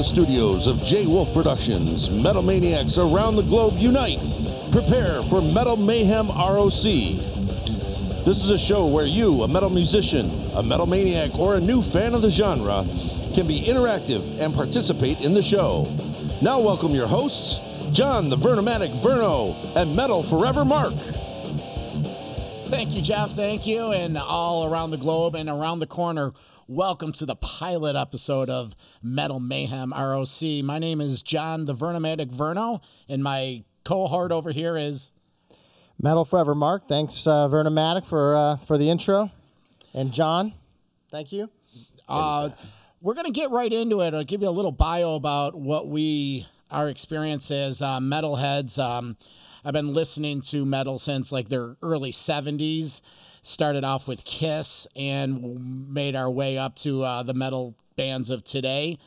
the studios of J Wolf Productions, Metal Maniacs around the globe unite. Prepare for Metal Mayhem ROC. This is a show where you, a metal musician, a metal maniac, or a new fan of the genre, can be interactive and participate in the show. Now, welcome your hosts, John the Vernomatic Verno and Metal Forever Mark. Thank you, Jeff. Thank you. And all around the globe and around the corner, welcome to the pilot episode of Metal Mayhem ROC. My name is John the Vernomatic Verno, and my cohort over here is. Metal Forever Mark. Thanks, uh, Vernomatic, for, uh, for the intro. And John, thank you. Uh, we're going to get right into it. I'll give you a little bio about what we, our experience as uh, metalheads. Um, I've been listening to metal since like their early 70s. Started off with Kiss and made our way up to uh, the metal bands of today.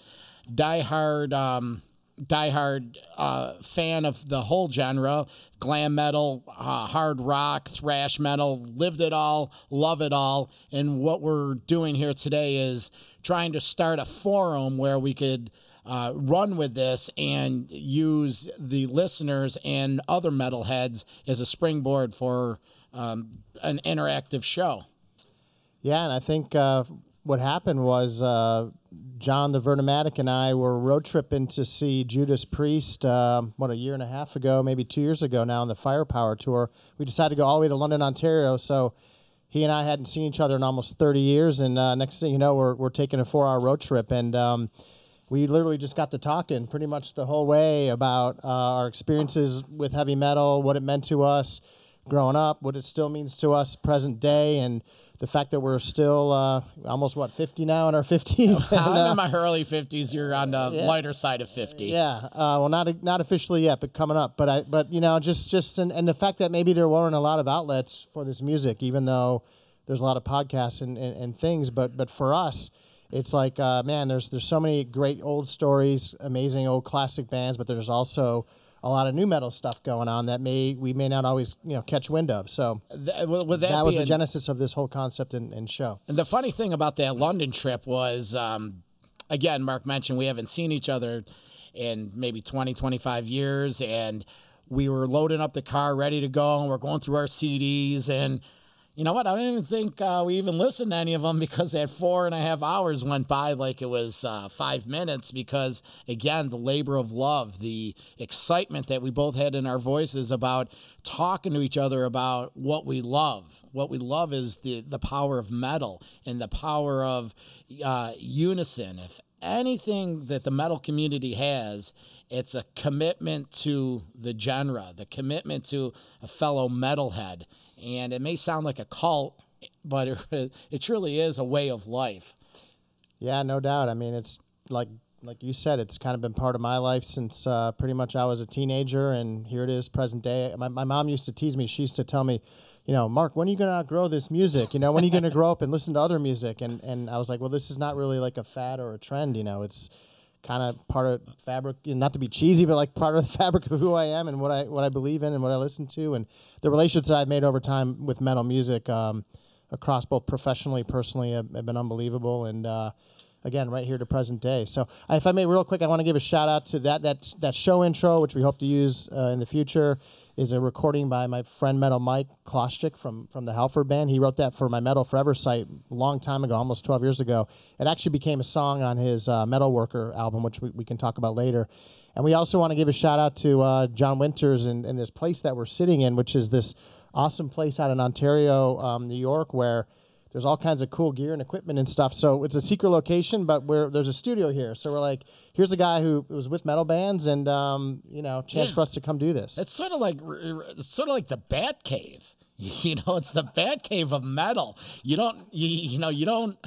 Die Hard, um, diehard uh, fan of the whole genre glam metal, uh, hard rock, thrash metal, lived it all, love it all. And what we're doing here today is trying to start a forum where we could uh, run with this and use the listeners and other metalheads as a springboard for um, an interactive show. Yeah, and I think uh, what happened was uh, John the Vernomatic and I were road tripping to see Judas Priest, um, what, a year and a half ago, maybe two years ago now on the Firepower Tour. We decided to go all the way to London, Ontario. So he and I hadn't seen each other in almost 30 years. And uh, next thing you know, we're, we're taking a four hour road trip. And um, we literally just got to talking pretty much the whole way about uh, our experiences with heavy metal, what it meant to us growing up, what it still means to us present day, and the fact that we're still uh, almost what 50 now in our 50s. and, I'm uh, in my early 50s. You're on the lighter side of 50. yeah, uh, well, not not officially yet, but coming up. But I, but you know, just just and, and the fact that maybe there weren't a lot of outlets for this music, even though there's a lot of podcasts and, and, and things. But but for us, it's like uh, man, there's there's so many great old stories, amazing old classic bands, but there's also a lot of new metal stuff going on that may we may not always you know catch wind of. So Th- with that, that was the being- genesis of this whole concept and, and show. And the funny thing about that London trip was, um, again, Mark mentioned we haven't seen each other in maybe 20, 25 years. And we were loading up the car, ready to go, and we're going through our CDs. And you know what? I don't even think uh, we even listened to any of them because that four and a half hours went by like it was uh, five minutes. Because again, the labor of love, the excitement that we both had in our voices about talking to each other about what we love. What we love is the the power of metal and the power of uh, unison. If anything that the metal community has, it's a commitment to the genre, the commitment to a fellow metalhead. And it may sound like a cult, but it, it truly is a way of life. Yeah, no doubt. I mean, it's like like you said, it's kind of been part of my life since uh, pretty much I was a teenager, and here it is, present day. My, my mom used to tease me. She used to tell me, you know, Mark, when are you going to outgrow this music? You know, when are you going to grow up and listen to other music? And and I was like, well, this is not really like a fad or a trend. You know, it's kind of part of fabric. Not to be cheesy, but like part of the fabric of who I am and what I what I believe in and what I listen to, and the relationships I've made over time with metal music. Um, across both professionally, personally, have, have been unbelievable. And uh, again, right here to present day. So, if I may, real quick, I want to give a shout out to that that that show intro, which we hope to use uh, in the future. Is a recording by my friend Metal Mike Chlasciak from from the Halford Band. He wrote that for my Metal Forever site a long time ago, almost 12 years ago. It actually became a song on his uh, Metal Worker album, which we, we can talk about later. And we also want to give a shout out to uh, John Winters and, and this place that we're sitting in, which is this awesome place out in Ontario, um, New York, where there's all kinds of cool gear and equipment and stuff. So it's a secret location, but where there's a studio here. So we're like, here's a guy who was with metal bands, and um, you know, chance Yeah. for us to come do this. It's sort of like it's sort of like the Bat Cave. You know, it's the Bat Cave of metal. You don't, you, you know, you don't,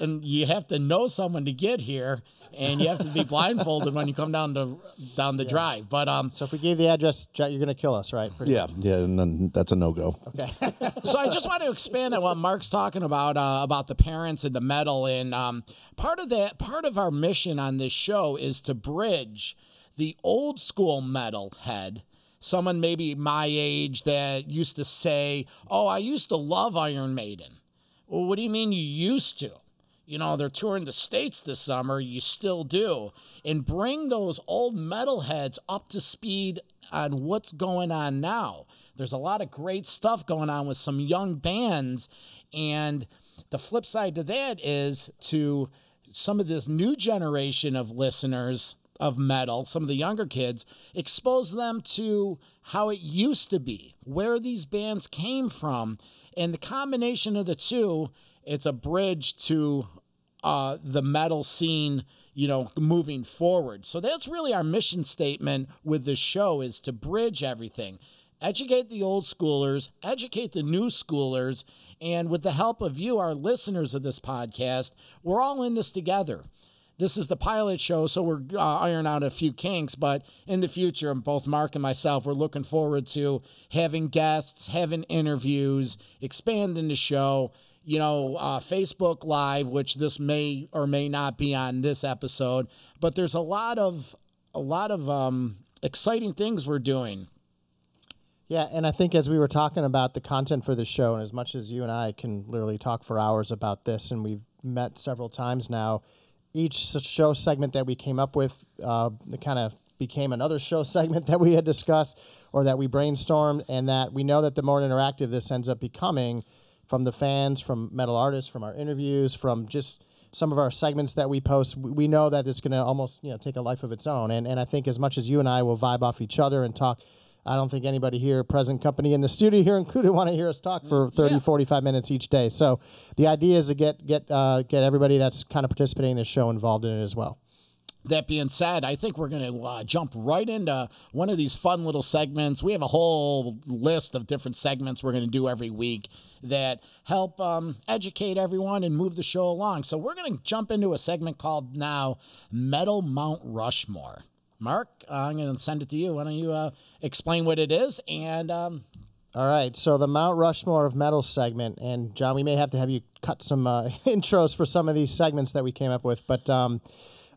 and you have to know someone to get here, and you have to be blindfolded when you come down the down the drive. But um, so if we gave the address, Jet, you're gonna kill us, right? Pretty Yeah, yeah, and then that's a no go. Okay. so I just want to expand on what Mark's talking about uh, about the parents and the metal, and um, part of that part of our mission on this show is to bridge the old school metal head. Someone maybe my age that used to say, "Oh, I used to love Iron Maiden." Well, what do you mean you used to? You know, they're touring the States this summer, you still do. And bring those old metalheads up to speed on what's going on now. There's a lot of great stuff going on with some young bands. And the flip side to that is to some of this new generation of listeners of metal, some of the younger kids, expose them to how it used to be, where these bands came from. And the combination of the two, it's a bridge to uh, the metal scene, you know, moving forward. So that's really our mission statement with this show is to bridge everything. Educate the old schoolers, educate the new schoolers, and with the help of you, our listeners of this podcast, we're all in this together. This is the pilot show, so we're uh, iron out a few kinks. But in the future, both Mark and myself, we're looking forward to having guests, having interviews, expanding the show. You know, uh, Facebook Live, which this may or may not be on this episode, but there's a lot of a lot of um, exciting things we're doing. Yeah, and I think as we were talking about the content for the show, and as much as you and I can literally talk for hours about this, and we've met several times now, each show segment that we came up with uh, kind of became another show segment that we had discussed or that we brainstormed, and that we know that the more interactive this ends up becoming from the fans, from metal artists, from our interviews, from just some of our segments that we post, we know that it's going to almost you know take a life of its own. And and I think as much as you and I will vibe off each other and talk. I don't think anybody here, present company in the studio here included, want to hear us talk for 30, Yeah. 45 minutes each day. So the idea is to get get uh, get everybody that's kind of participating in the show involved in it as well. That being said, I think we're going to uh, jump right into one of these fun little segments. We have a whole list of different segments we're going to do every week that help um, educate everyone and move the show along. So we're going to jump into a segment called now Metal Mount Rushmore. Mark, uh, I'm going to send it to you. Why don't you uh, explain what it is? And um, All right, so the Mount Rushmore of metal segment, and John, we may have to have you cut some uh, intros for some of these segments that we came up with, but um,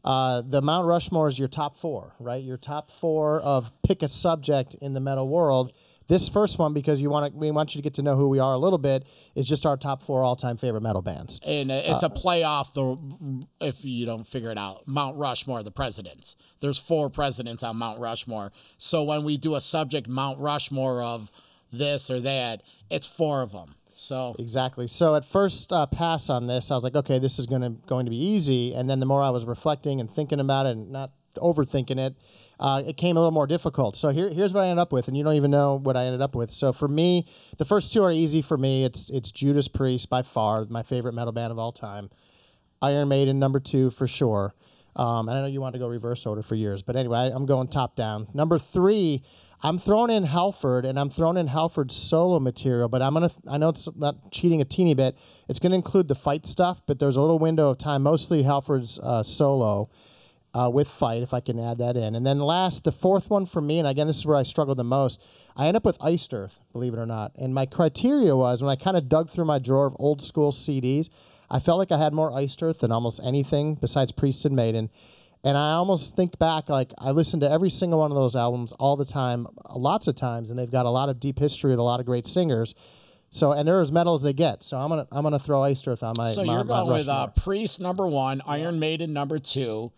uh, the Mount Rushmore is your top four, right? Your top four of pick a subject in the metal world. This first one, because you want to, we want you to get to know who we are a little bit, is just our top four all-time favorite metal bands. and uh, it's a playoff. The if you don't figure it out, Mount Rushmore, the presidents. There's four presidents on Mount Rushmore. So when we do a subject Mount Rushmore of this or that, it's four of them. So Exactly. So at first uh, pass on this, I was like, okay, this is to going to be easy. And then the more I was reflecting and thinking about it and not overthinking it, uh, it came a little more difficult. So here, here's what I ended up with, and you don't even know what I ended up with. So for me, the first two are easy for me. It's it's Judas Priest by far my favorite metal band of all time. Iron Maiden number two for sure. Um, and I know you want to go reverse order for years, but anyway, I, I'm going top down. Number three, I'm throwing in Halford, and I'm throwing in Halford's solo material. But I'm gonna, I know it's not cheating a teeny bit. It's gonna include the fight stuff, but there's a little window of time, mostly Halford's uh, solo uh, with fight, if I can add that in. And then last, the fourth one for me, and again, this is where I struggled the most. I end up with Iced Earth, believe it or not. And my criteria was when I kind of dug through my drawer of old school CDs, I felt like I had more Iced Earth than almost anything besides Priest and Maiden. And I almost think back, like I listened to every single one of those albums all the time, lots of times, and they've got a lot of deep history with a lot of great singers. So, and they're as metal as they get. So I'm gonna I'm gonna throw Iced Earth on my. so my, you're my going with uh, Priest number one, Iron Maiden number two.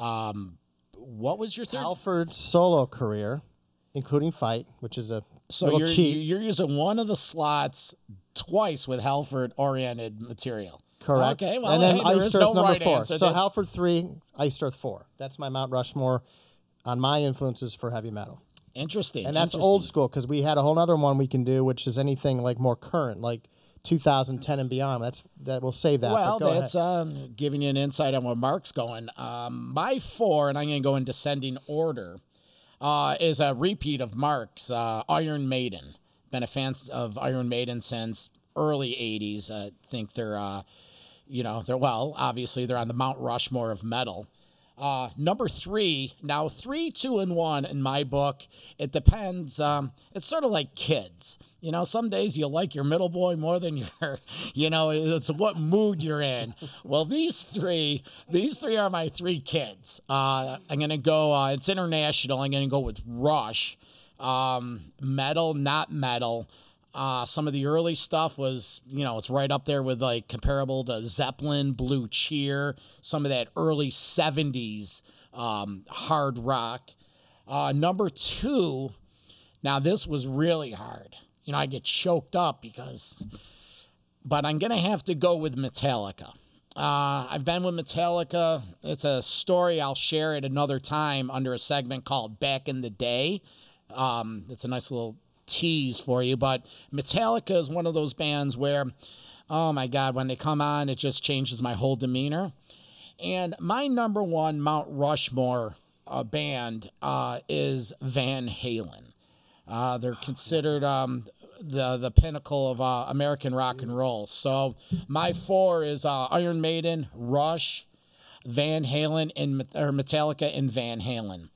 Um, what was your third? Halford's solo career, including Fight, which is a so you're cheat. you're using one of the slots twice with Halford oriented material. Correct. Okay, well, and then hey, there Iced is Earth no number right four. answer. So Halford three, Iced Earth four. That's my Mount Rushmore on my influences for heavy metal. Interesting. And that's old school because we had a whole other one we can do, which is anything like more current, like 2010 and beyond. That's that we'll save that. Well, but go that's ahead. uh, giving you an insight on where Mark's going. Um, my four, and I'm going to go in descending order, uh, is a repeat of Mark's uh, Iron Maiden. Been a fan of Iron Maiden since early '80s. I think they're, uh, you know, they're well, obviously they're on the Mount Rushmore of metal. Uh, number three, now three, two, and one in my book. It depends. Um, it's sort of like kids. You know, some days you like your middle boy more than your, you know, it's what mood you're in. Well, these three, these three are my three kids. Uh, I'm gonna go. Uh, it's international. I'm gonna go with Rush, um, metal, not metal. Uh, some of the early stuff was, you know, it's right up there with like comparable to Zeppelin, Blue Cheer, some of that early 70s um, hard rock. Uh, number two, now this was really hard. You know, I get choked up because, but I'm going to have to go with Metallica. Uh, I've been with Metallica. It's a story I'll share at another time under a segment called Back in the Day. Um, it's a nice little tease for you, but Metallica is one of those bands where, oh my God, when they come on, it just changes my whole demeanor. And my number one Mount Rushmore uh, band uh, is Van Halen. Uh, they're considered um, the the pinnacle of uh, American rock and roll. So my four is uh, Iron Maiden, Rush, Van Halen, and or Metallica and Van Halen.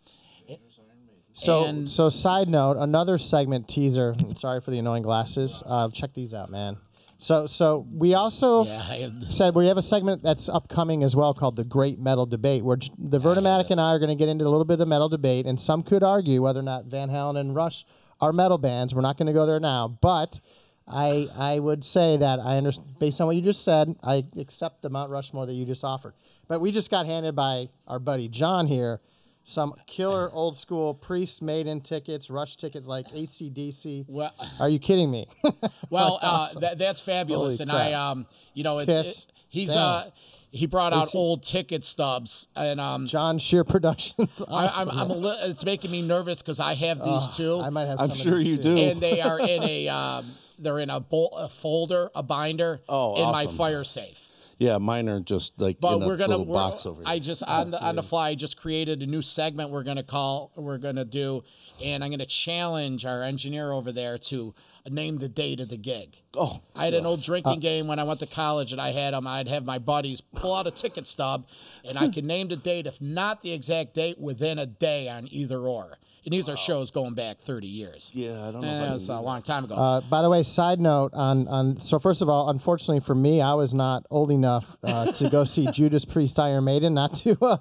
So, And- so side note, another segment teaser. Sorry for the annoying glasses. Uh, check these out, man. So, so we also Yeah, said we have a segment that's upcoming as well called the Great Metal Debate, where the Vernomatic and I are going to get into a little bit of metal debate, and some could argue whether or not Van Halen and Rush are metal bands. We're not going to go there now, but I I would say that I understand based on what you just said, I accept the Mount Rushmore that you just offered. But we just got handed by our buddy John here some killer old school priest maiden tickets, Rush tickets like ACDC. well, Are you kidding me? well, uh, that, that's fabulous, Holy and crap. I, um, you know, it's Kiss. it- he's Damn. uh, he brought out he- old ticket stubs, and um, John Shear Productions. I, Awesome. I'm, I'm a li- it's making me nervous because I have these too. I might have. I'm some of sure these you too. do. and they are in a um, they're in a, bol- a folder, a binder Oh, in my fire safe. Yeah, mine are just like But in a we're gonna little we're, box over here. I just on the on the fly just created a new segment we're gonna call we're gonna do, and I'm gonna challenge our engineer over there to name the date of the gig. oh, I had an old Uh, drinking game when I went to college, and I had them. I'd have my buddies pull out a ticket stub, and I could name the date, if not the exact date, within a day on either or. And these are shows going back 30 years. yeah, I don't know. Eh, if I it was a long time ago. Uh, by the way, side note on on so first of all, unfortunately for me, I was not old enough uh, to go see Judas Priest, Iron Maiden, not to uh,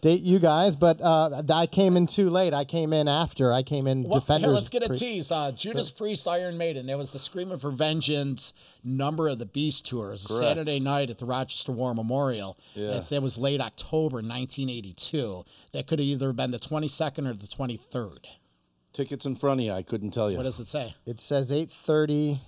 date you guys, but uh, I came in too late. I came in after. I came in Well, Defenders. here, let's get a Pri- tease. Uh, Judas Priest, Iron Maiden. There was the Screaming for Vengeance number of the Beast tour. It was a Correct. Saturday night at the Rochester War Memorial. Yeah. That, that was late October 1982. That could have either been the 22nd or the 23rd. Tickets in front of you. I couldn't tell you. What does it say? It says eight thirty,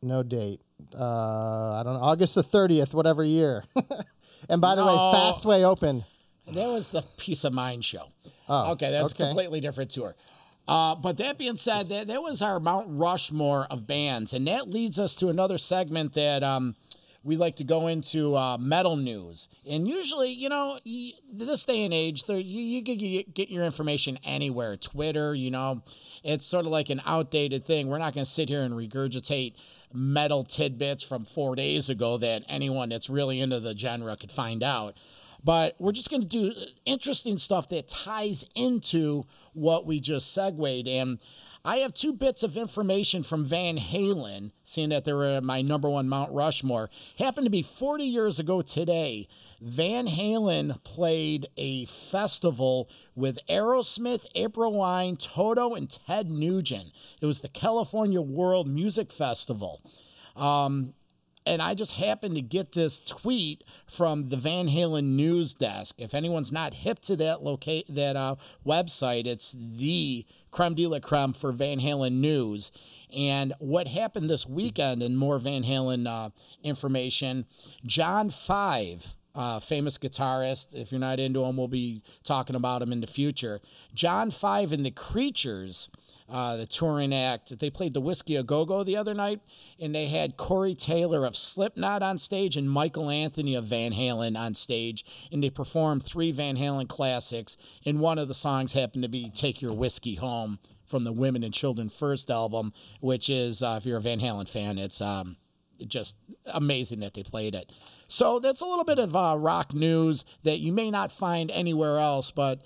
no date. Uh, I don't know, August the thirtieth, whatever year. and by the way, No. Fastway open. That was the Piece of Mind show. Oh, okay, that's okay. a completely different tour. Uh, but that being said, that, that was our Mount Rushmore of bands. And that leads us to another segment that um, we like to go into uh, metal news. And usually, you know, y- this day and age, there, you, you get, get your information anywhere. Twitter, you know, it's sort of like an outdated thing. We're not going to sit here and regurgitate metal tidbits from four days ago that anyone that's really into the genre could find out but we're just going to do interesting stuff that ties into what we just segued. And I have two bits of information from Van Halen, seeing that they were my number one Mount Rushmore. Happened to be 40 years ago today. Van Halen played a festival with Aerosmith, April Wine, Toto, and Ted Nugent. It was the California World Music Festival um, and I just happened to get this tweet from the Van Halen news desk. If anyone's not hip to that locate that uh, website, it's the creme de la creme for Van Halen news. And what happened this weekend, and more Van Halen uh, information, John Five. Uh, famous guitarist. If you're not into him, we'll be talking about him in the future. John Five and the Creatures uh, the touring act. They played the Whiskey a Go Go the other night, and they had Corey Taylor of Slipknot on stage and Michael Anthony of Van Halen on stage, and they performed three Van Halen classics. And one of the songs happened to be "Take Your Whiskey Home" from the Women and Children First album, which is, uh, if you're a Van Halen fan, it's um, just amazing that they played it. So that's a little bit of uh, rock news that you may not find anywhere else, but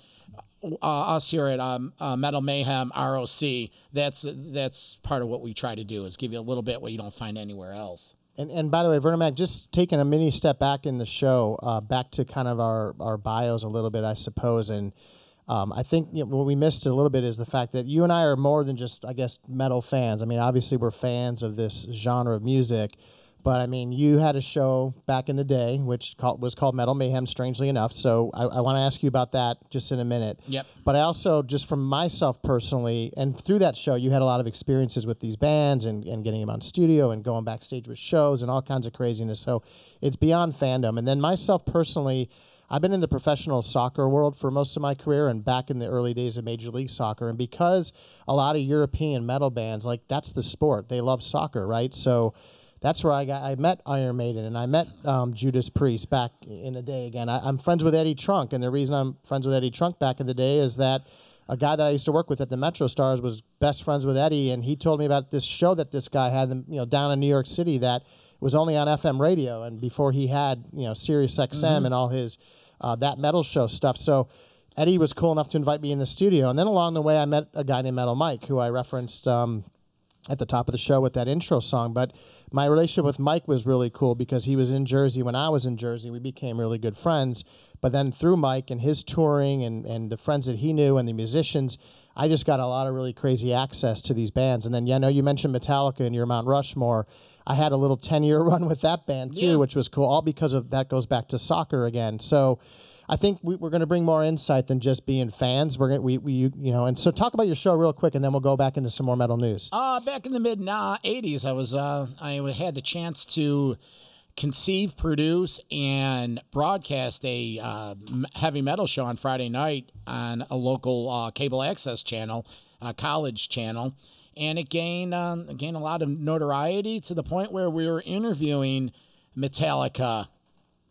uh, us here at um, uh, Metal Mayhem ROC, that's that's part of what we try to do is give you a little bit what you don't find anywhere else. And, and by the way, Vernomac, just taking a mini step back in the show, uh, back to kind of our, our bios a little bit, I suppose. And Um, I think you know, what we missed a little bit is the fact that you and I are more than just, I guess, metal fans. I mean, obviously we're fans of this genre of music, but I mean, you had a show back in the day which called, was called Metal Mayhem, strangely enough. So I, I want to ask you about that just in a minute. Yep. But I also, just from myself personally, and through that show, you had a lot of experiences with these bands and, and getting them on studio and going backstage with shows and all kinds of craziness. So it's beyond fandom. And then myself personally, I've been in the professional soccer world for most of my career and back in the early days of Major League Soccer. And because a lot of European metal bands, like that's the sport, they love soccer, right? So that's where I got. I met Iron Maiden and I met um, Judas Priest back in the day. Again, I, I'm friends with Eddie Trunk, and the reason I'm friends with Eddie Trunk back in the day is that a guy that I used to work with at the Metro Stars was best friends with Eddie, and he told me about this show that this guy had, you know, down in New York City that was only on FM radio, and before he had, you know, Sirius XM and all his uh, that metal show stuff. So Eddie was cool enough to invite me in the studio, and then along the way, I met a guy named Metal Mike, who I referenced. Um, at the top of the show with that intro song. But my relationship with Mike was really cool because he was in Jersey when I was in Jersey. We became really good friends. But then through Mike and his touring and, and the friends that he knew and the musicians, I just got a lot of really crazy access to these bands. And then, yeah, I know you mentioned Metallica and your Mount Rushmore. I had a little 10 year run with that band too, Yeah. which was cool, all because of that goes back to soccer again. So, I think we, we're going to bring more insight than just being fans. We're going we, we you know and so talk about your show real quick, and then we'll go back into some more metal news. Uh, back in the mid uh, 80s, I was uh, I had the chance to conceive, produce, and broadcast a uh, heavy metal show on Friday night on a local uh, cable access channel, a college channel, and it gained um, gained a lot of notoriety to the point where we were interviewing Metallica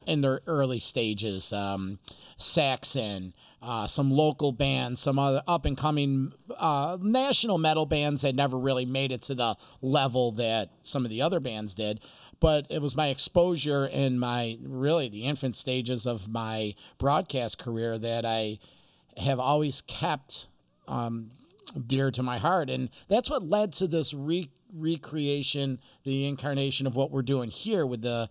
in their early stages. Um, Saxon, uh, some local bands, some other up and coming uh, national metal bands that never really made it to the level that some of the other bands did. But it was my exposure in my really the infant stages of my broadcast career that I have always kept um, dear to my heart. And that's what led to this re- recreation, the incarnation of what we're doing here with the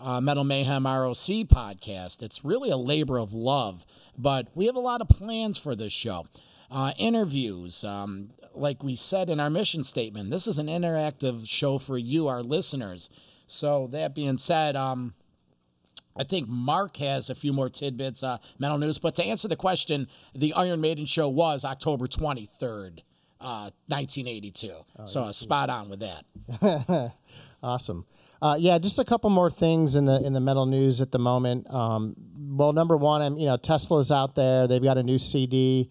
uh, Metal Mayhem ROC podcast. It's really a labor of love, but we have a lot of plans for this show. Uh, interviews, um, like we said in our mission statement, this is an interactive show for you, our listeners. So, that being said, um, I think Mark has a few more tidbits, uh, metal news. But to answer the question, the Iron Maiden show was October 23rd, uh, 1982. so uh, spot on with that. Awesome. Uh, yeah, just a couple more things in the in the metal news at the moment. Um, well, number one, I'm you know Tesla's out there. They've got a new CD.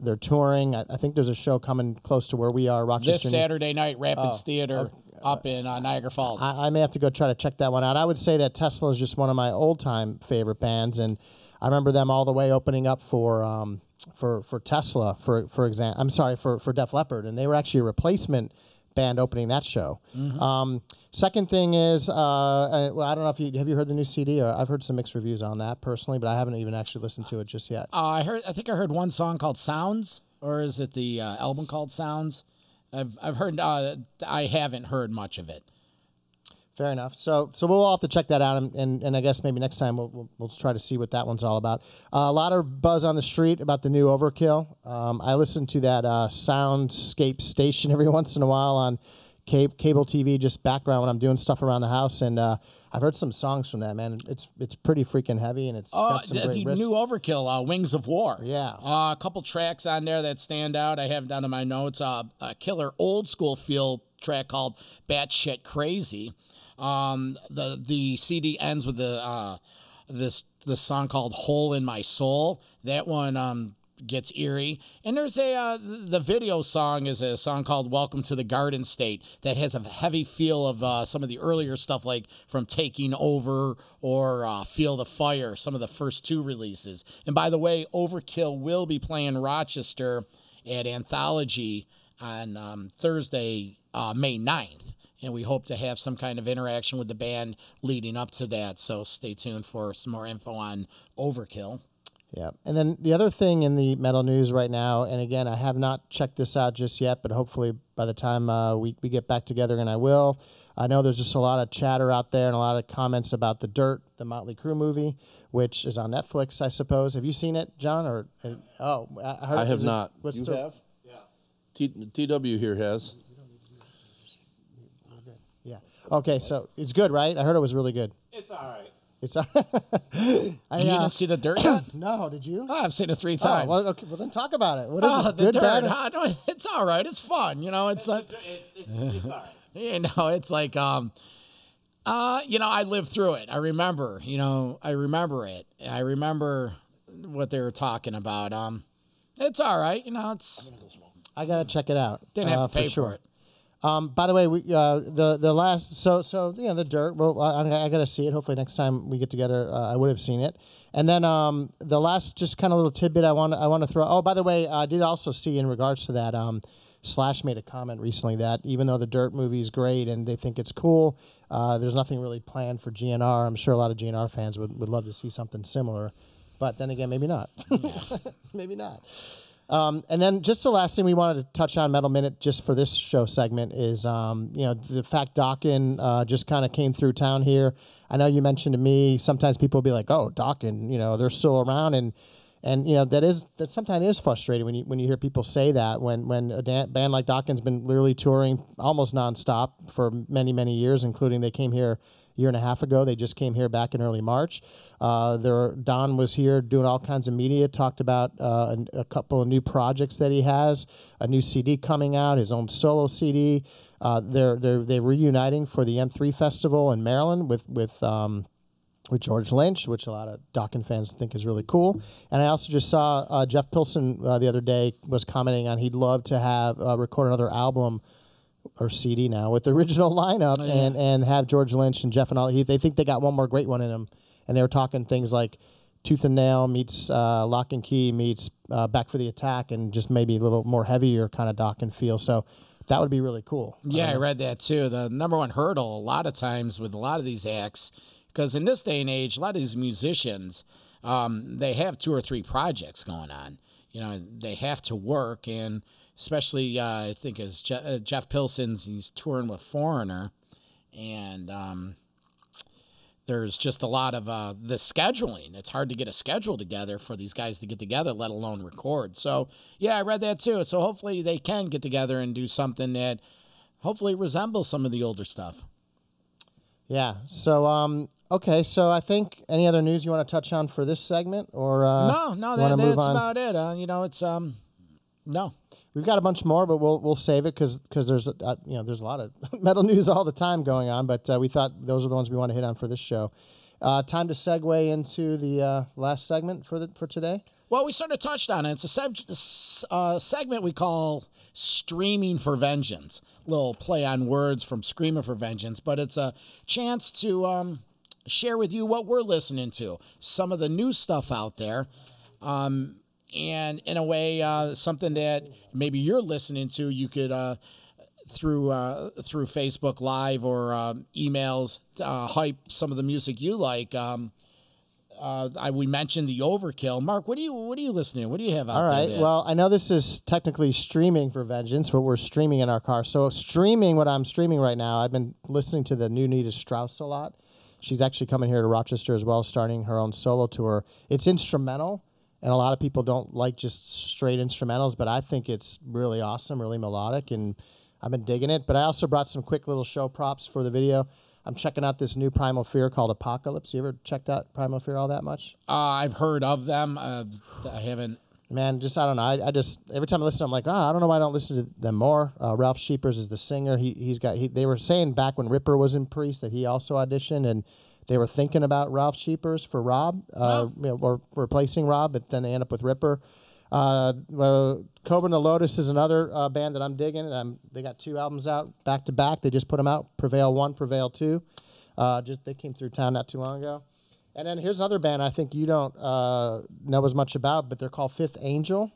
They're touring. I, I think there's a show coming close to where we are, This Rochester. New- Saturday night, Rapids Theater up in uh, Niagara Falls. I, I may have to go try to check that one out. I would say that Tesla is just one of my old time favorite bands, and I remember them all the way opening up for um, for for Tesla for for example. I'm sorry for for Def Leppard, and they were actually a replacement band opening that show. Um, second thing is, uh, uh, well, I don't know if you have you heard the new CD. Or I've heard some mixed reviews on that personally, but I haven't even actually listened to it just yet. Uh, I heard. I think I heard one song called "Sounds," or is it the uh, album called "Sounds"? I've I've heard. Uh, I haven't heard much of it. Fair enough. So, so we'll all have to check that out, and, and, and I guess maybe next time we'll, we'll, we'll try to see what that one's all about. Uh, a lot of buzz on the street about the new Overkill. Um, I listen to that uh, Soundscape station every once in a while on cable, cable TV, just background when I'm doing stuff around the house, and uh, I've heard some songs from that man. It's it's pretty freaking heavy, and it's Oh, got some the, great the riffs. new Overkill, uh, "Wings of War." Yeah. uh, a couple tracks on there that stand out. I have down in my notes. Uh, a killer old school feel track called "Batshit Crazy." Um, the the CD ends with the uh, this the song called "Hole in My Soul." That one um, gets eerie. And there's a uh, the video song is a song called "Welcome to the Garden State" that has a heavy feel of uh, some of the earlier stuff, like from "Taking Over" or uh, "Feel the Fire." Some of the first two releases. And by the way, Overkill will be playing Rochester at Anthology on um, Thursday, uh, May 9th. And we hope to have some kind of interaction with the band leading up to that. So stay tuned for some more info on Overkill. Yeah. And then the other thing in the metal news right now, and again, I have not checked this out just yet, but hopefully by the time uh, we, we get back together, and I will, I know there's just a lot of chatter out there and a lot of comments about The Dirt, the Motley Crue movie, which is on Netflix, I suppose. Have you seen it, John? Or uh, Oh, I, heard, I have is it- not. what's you the- have? Yeah. T- TW here has. Yeah. Okay, so it's good, right? I heard it was really good. It's all right. It's. all right. I, You uh, didn't see the dirt yet? no, did you? Oh, I've seen it three times. well, okay, well, then talk about it. What is Oh, it? the Good, dirt. bad? or- huh? No, it's all right. It's fun. You know, it's like you know, it's like um, uh, you know, I lived through it. I remember. You know, I remember it. I remember what they were talking about. Um, it's all right. You know, it's I gotta check it out. didn't have uh, to pay for, sure. it. Um, by the way, we uh, the the last so so you know the dirt. Well, I, I got to see it. Hopefully next time we get together, uh, I would have seen it. And then um, the last just kind of little tidbit I want I want to throw. Oh, by the way, I did also see in regards to that. Um, Slash made a comment recently that even though the Dirt movie is great and they think it's cool, uh, there's nothing really planned for GNR. I'm sure a lot of GNR fans would, would love to see something similar, but then again, maybe not. maybe not. Um, and then just the last thing we wanted to touch on Metal Minute just for this show segment is, um, you know, the fact Dokken uh, just kind of came through town here. I know you mentioned to me sometimes people will be like, "Oh, Dokken, you know, they're still around," and and you know that is that sometimes is frustrating when you when you hear people say that when when a band like Dokken's been literally touring almost nonstop for many many years, including they came here year and a half ago. They just came here back in early March. Uh, there, Don was here doing all kinds of media, talked about uh, a, a couple of new projects that he has, a new CD coming out, his own solo CD. Uh, they're they're they're reuniting for the M3 festival in Maryland with with. Um, with George Lynch, which a lot of Dokken fans think is really cool. And I also just saw uh, Jeff Pilson uh, the other day was commenting on he'd love to have uh, record another album or CD now with the original lineup and, and have George Lynch and Jeff and all. He, they think they got one more great one in them. And they were talking things like Tooth and Nail meets uh, Lock and Key meets uh, Back for the Attack and just maybe a little more heavier kind of Dokken feel. So that would be really cool. Yeah, I read that too. The number one hurdle a lot of times with a lot of these acts, because in this day and age, a lot of these musicians, um, they have two or three projects going on. You know, they have to work, and especially uh, I think as Je- uh, Jeff Pilson's, he's touring with Foreigner, and um, there's just a lot of uh, the scheduling. It's hard to get a schedule together for these guys to get together, let alone record. So yeah, I read that too. So hopefully they can get together and do something that hopefully resembles some of the older stuff. Yeah. So, um, okay. So I think any other news you want to touch on for this segment, or uh, No, no, that, that's about it. Uh, you know, it's um, no. We've got a bunch more, but we'll we'll save it because there's uh, you know there's a lot of metal news all the time going on. But uh, we thought those are the ones we want to hit on for this show. Uh, time to segue into the uh, last segment for the for today. Well, we sort of touched on it. It's a seg- uh, segment we call Streaming for Vengeance. Little play on words from Screaming for Vengeance, but it's a chance to um, share with you what we're listening to, some of the new stuff out there, um, and in a way, uh, something that maybe you're listening to, you could. Uh, through uh, through Facebook Live or um, emails, uh, hype some of the music you like. Um, uh, I, we mentioned the Overkill. Mark, what do you what are you listening? to? What do you have out All right. there? Well, I know this is technically streaming for Vengeance, but we're streaming in our car. So streaming, what I'm streaming right now, I've been listening to the new Nita Strauss a lot. She's actually coming here to Rochester as well, starting her own solo tour. It's instrumental, and a lot of people don't like just straight instrumentals, but I think it's really awesome, really melodic, and I've been digging it. But I also brought some quick little show props for the video. I'm checking out this new Primal Fear called Apocalypse. You ever checked out Primal Fear all that much? uh, I've heard of them. Uh, I haven't. Man, just I don't know. I, I just every time I listen, I'm like, oh, I don't know why I don't listen to them more. Uh, Ralf Scheepers is the singer. He he's got. He, they were saying back when Ripper was in Priest that he also auditioned, and they were thinking about Ralf Scheepers for Rob, uh, you know, or replacing Rob, but then they end up with Ripper. Uh, well, Cobra and the Lotus is another uh, band that I'm digging. Um, they got two albums out back to back. They just put them out. Prevail One, Prevail Two. Uh, just they came through town not too long ago. And then here's another band I think you don't uh, know as much about, but they're called Fifth Angel.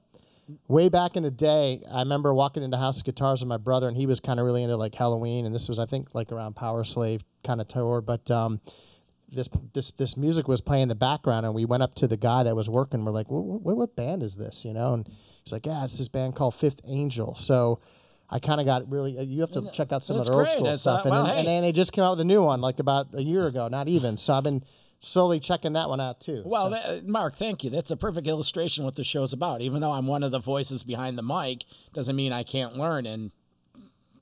Way back in the day, I remember walking into House of Guitars with my brother, and he was kind of really into like Halloween, and this was I think like around Powerslave kind of tour. But um, this this this music was playing in the background, and we went up to the guy that was working. We're like, what, what, what band is this? You know, and he's like, yeah, it's this band called Fifth Angel. So. I kind of got really. uh, You have to check out some That's of their old great. school That's, stuff, uh, and, well, then, and hey. then they just came out with a new one like about a year ago, not even. So I've been slowly checking that one out too. Well, So- that, Mark, thank you. That's a perfect illustration of what the show's about. Even though I'm one of the voices behind the mic, doesn't mean I can't learn. And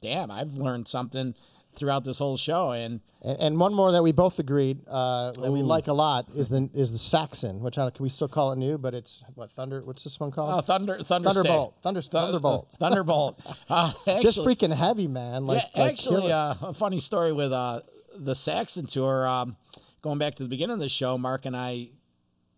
damn, I've learned something throughout this whole show. And And, and one more that we both agreed uh, that we like a lot is the is the Saxon, which I can we still call it new? But it's what Thunder. What's this one called? uh, Thunder, Thunder Thunderbolt. Thunder, Thunderbolt. Thunderbolt. Uh, Just freaking heavy, man. Like, yeah, like actually, uh, a funny story with uh, the Saxon tour. Um, going back to the beginning of the show, Mark and I,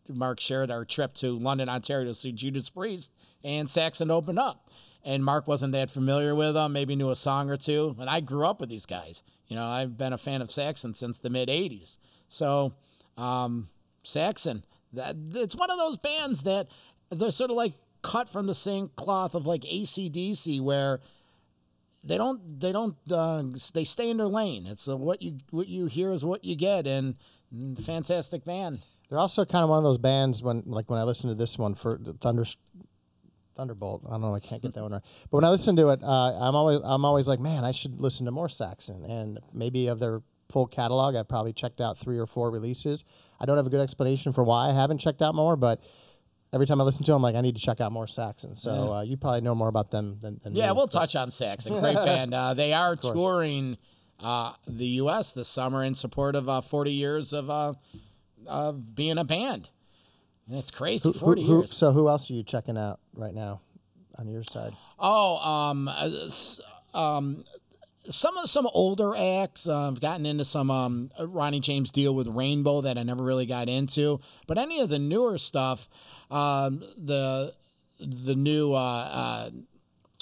Mark shared our trip to London, Ontario to see Judas Priest, and Saxon opened up. And Mark wasn't that familiar with them, maybe knew a song or two. And I grew up with these guys. You know, I've been a fan of Saxon since the mid 80s. So, um, Saxon, that it's one of those bands that they're sort of like cut from the same cloth of like ACDC, where they don't they don't uh, they stay in their lane. It's what you what you hear is what you get, and fantastic band. They're also kind of one of those bands when, like, when I listen to this one for Thunder, Thunderbolt. I don't know. I can't get that one right. But when I listen to it, uh, I'm always I'm always like, man, I should listen to more Saxon. And maybe of their full catalog, I've probably checked out three or four releases. I don't have a good explanation for why I haven't checked out more, but every time I listen to them, I'm like, I need to check out more Saxon. So uh, you probably know more about them than, than Yeah, me. we'll touch on Saxon. Great band. Uh, they are touring uh, the U.S. this summer in support of uh, 40 years of uh, of being a band. It's crazy, Who- 40 who- years. So who else are you checking out right now on your side? Oh, um, uh, um, some of some older acts. Uh, I've gotten into some um, Ronnie James Dio with Rainbow that I never really got into. But any of the newer stuff, um, the the new uh, uh,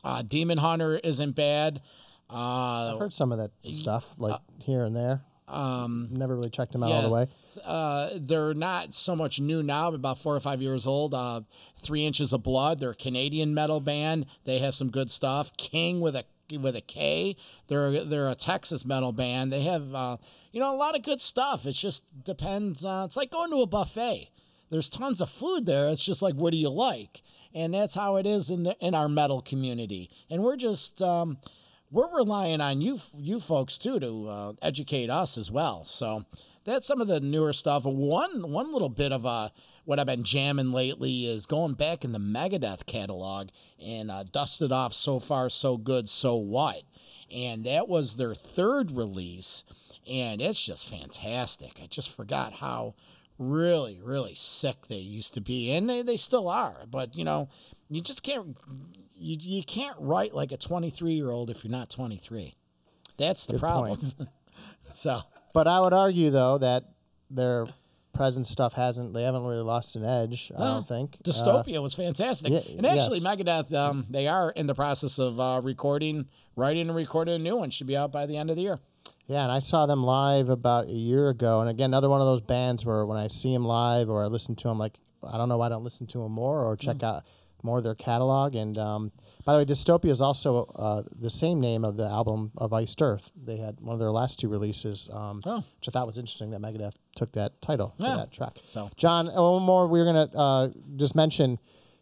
uh, Demon Hunter isn't bad. Uh, I've heard some of that stuff, like here and there. Um, Never really checked them out all the way. Uh, they're not so much new now, about four or five years old. Uh, Three Inches of Blood. They're a Canadian metal band. They have some good stuff. King with a with a K. They're they're a Texas metal band. They have uh, you know a lot of good stuff. It just depends. Uh, it's like going to a buffet. There's tons of food there. It's just like what do you like, and that's how it is in the, in our metal community. And we're just um, we're relying on you you folks too to uh, educate us as well. So that's some of the newer stuff. One one little bit of uh, what I've been jamming lately is going back in the Megadeth catalog and uh, dusted off so far so good so what, and that was their third release, and it's just fantastic. I just forgot how really really sick they used to be, and they, they still are. But you know, you just can't you, you can't write like a 23 year old if you're not 23. That's the problem. so But I would argue though that their present stuff hasn't. They haven't really lost an edge. I don't think. Uh, Dystopia was fantastic. yeah, and actually, yes. Megadeth, um, they are in the process of uh, recording, writing, and recording a new one. Should be out by the end of the year. Yeah, and I saw them live about a year ago. And again, another one of those bands where when I see them live or I listen to them, like I don't know why I don't listen to them more or Mm. check out more of their catalog. And um, by the way, Dystopia is also uh, the same name of the album of Iced Earth. They had one of their last two releases, um, Oh. which I thought was interesting that Megadeth took that title Yeah. for that track. So- John, uh, one more. We're gonna uh, just mention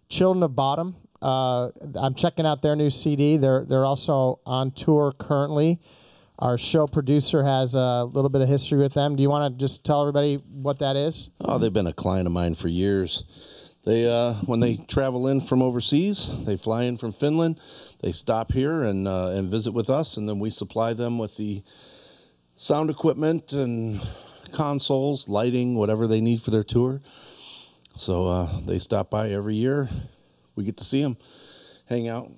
Children of Bodom. Uh, I'm checking out their new CD. They're they're also on tour currently. Our show producer has a little bit of history with them. Do you want to just tell everybody what that is? Oh, they've been a client of mine for years. They uh, when they travel in from overseas, they fly in from Finland. They stop here and uh, and visit with us, and then we supply them with the sound equipment and consoles, lighting, whatever they need for their tour. So uh, they stop by every year. We get to see them, hang out.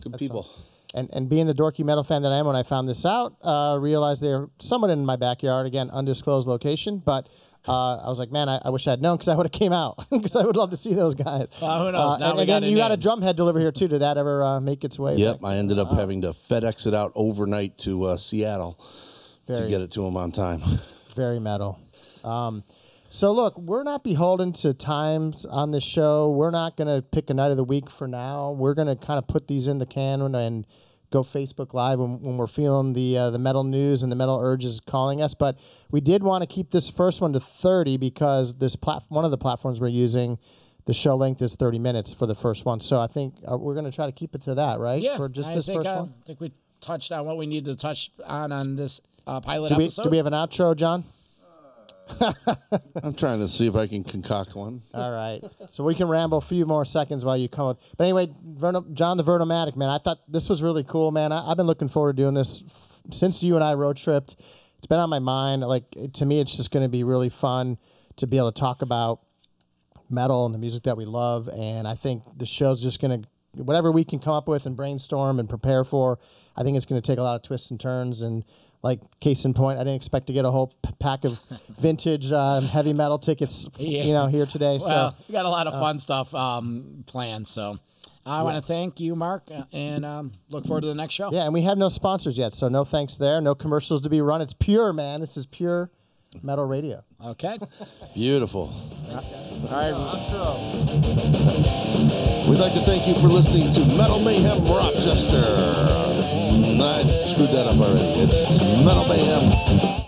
Good people. And and being the dorky metal fan that I am, when I found this out, uh, realized they're somewhat in my backyard. Again, undisclosed location, but. Uh, I was like, man, I, I wish I had known because I would have came out because I would love to see those guys. Well, who knows? Uh, Now and we and got then a you got a name. drum head delivery here too. Did that ever uh, make its way? Yep, back? I ended up having to FedEx it out overnight to uh, Seattle to get it to them on time. very metal. Um, so look, we're not beholden to times on this show. We're not going to pick a night of the week for now. We're going to kind of put these in the can and go Facebook Live when, when we're feeling the uh, the metal news and the metal urge is calling us. But we did want to keep this first one to 30 because this plat- one of the platforms we're using, the show length is 30 minutes for the first one. So I think uh, we're going to try to keep it to that, right? Yeah, For just I this think, first uh, one. I think we touched on what we need to touch on on this uh, pilot Do we, episode. do we have an outro, John? I'm trying to see if I can concoct one. All right. So we can ramble a few more seconds while you come with. But anyway, John the Vernomatic, man, I thought this was really cool, man. I, I've been looking forward to doing this f- since you and I road tripped. It's been on my mind. Like it- to me, it's just going to be really fun to be able to talk about metal and the music that we love. And I think the show's just going to whatever we can come up with and brainstorm and prepare for. I think it's going to take a lot of twists and turns and. Like case in point, I didn't expect to get a whole p- pack of vintage um, heavy metal tickets, Yeah. you know, here today. well, so we got a lot of fun stuff um, planned. So I want to thank you, Mark, uh, and um, look forward to the next show. Yeah, and we have no sponsors yet, so no thanks there. No commercials to be run. It's pure, man. This is pure metal radio. Okay. Beautiful. All right. We'd like to thank you for listening to Metal Mayhem Rochester. I screwed that up already. It's Metal Mayhem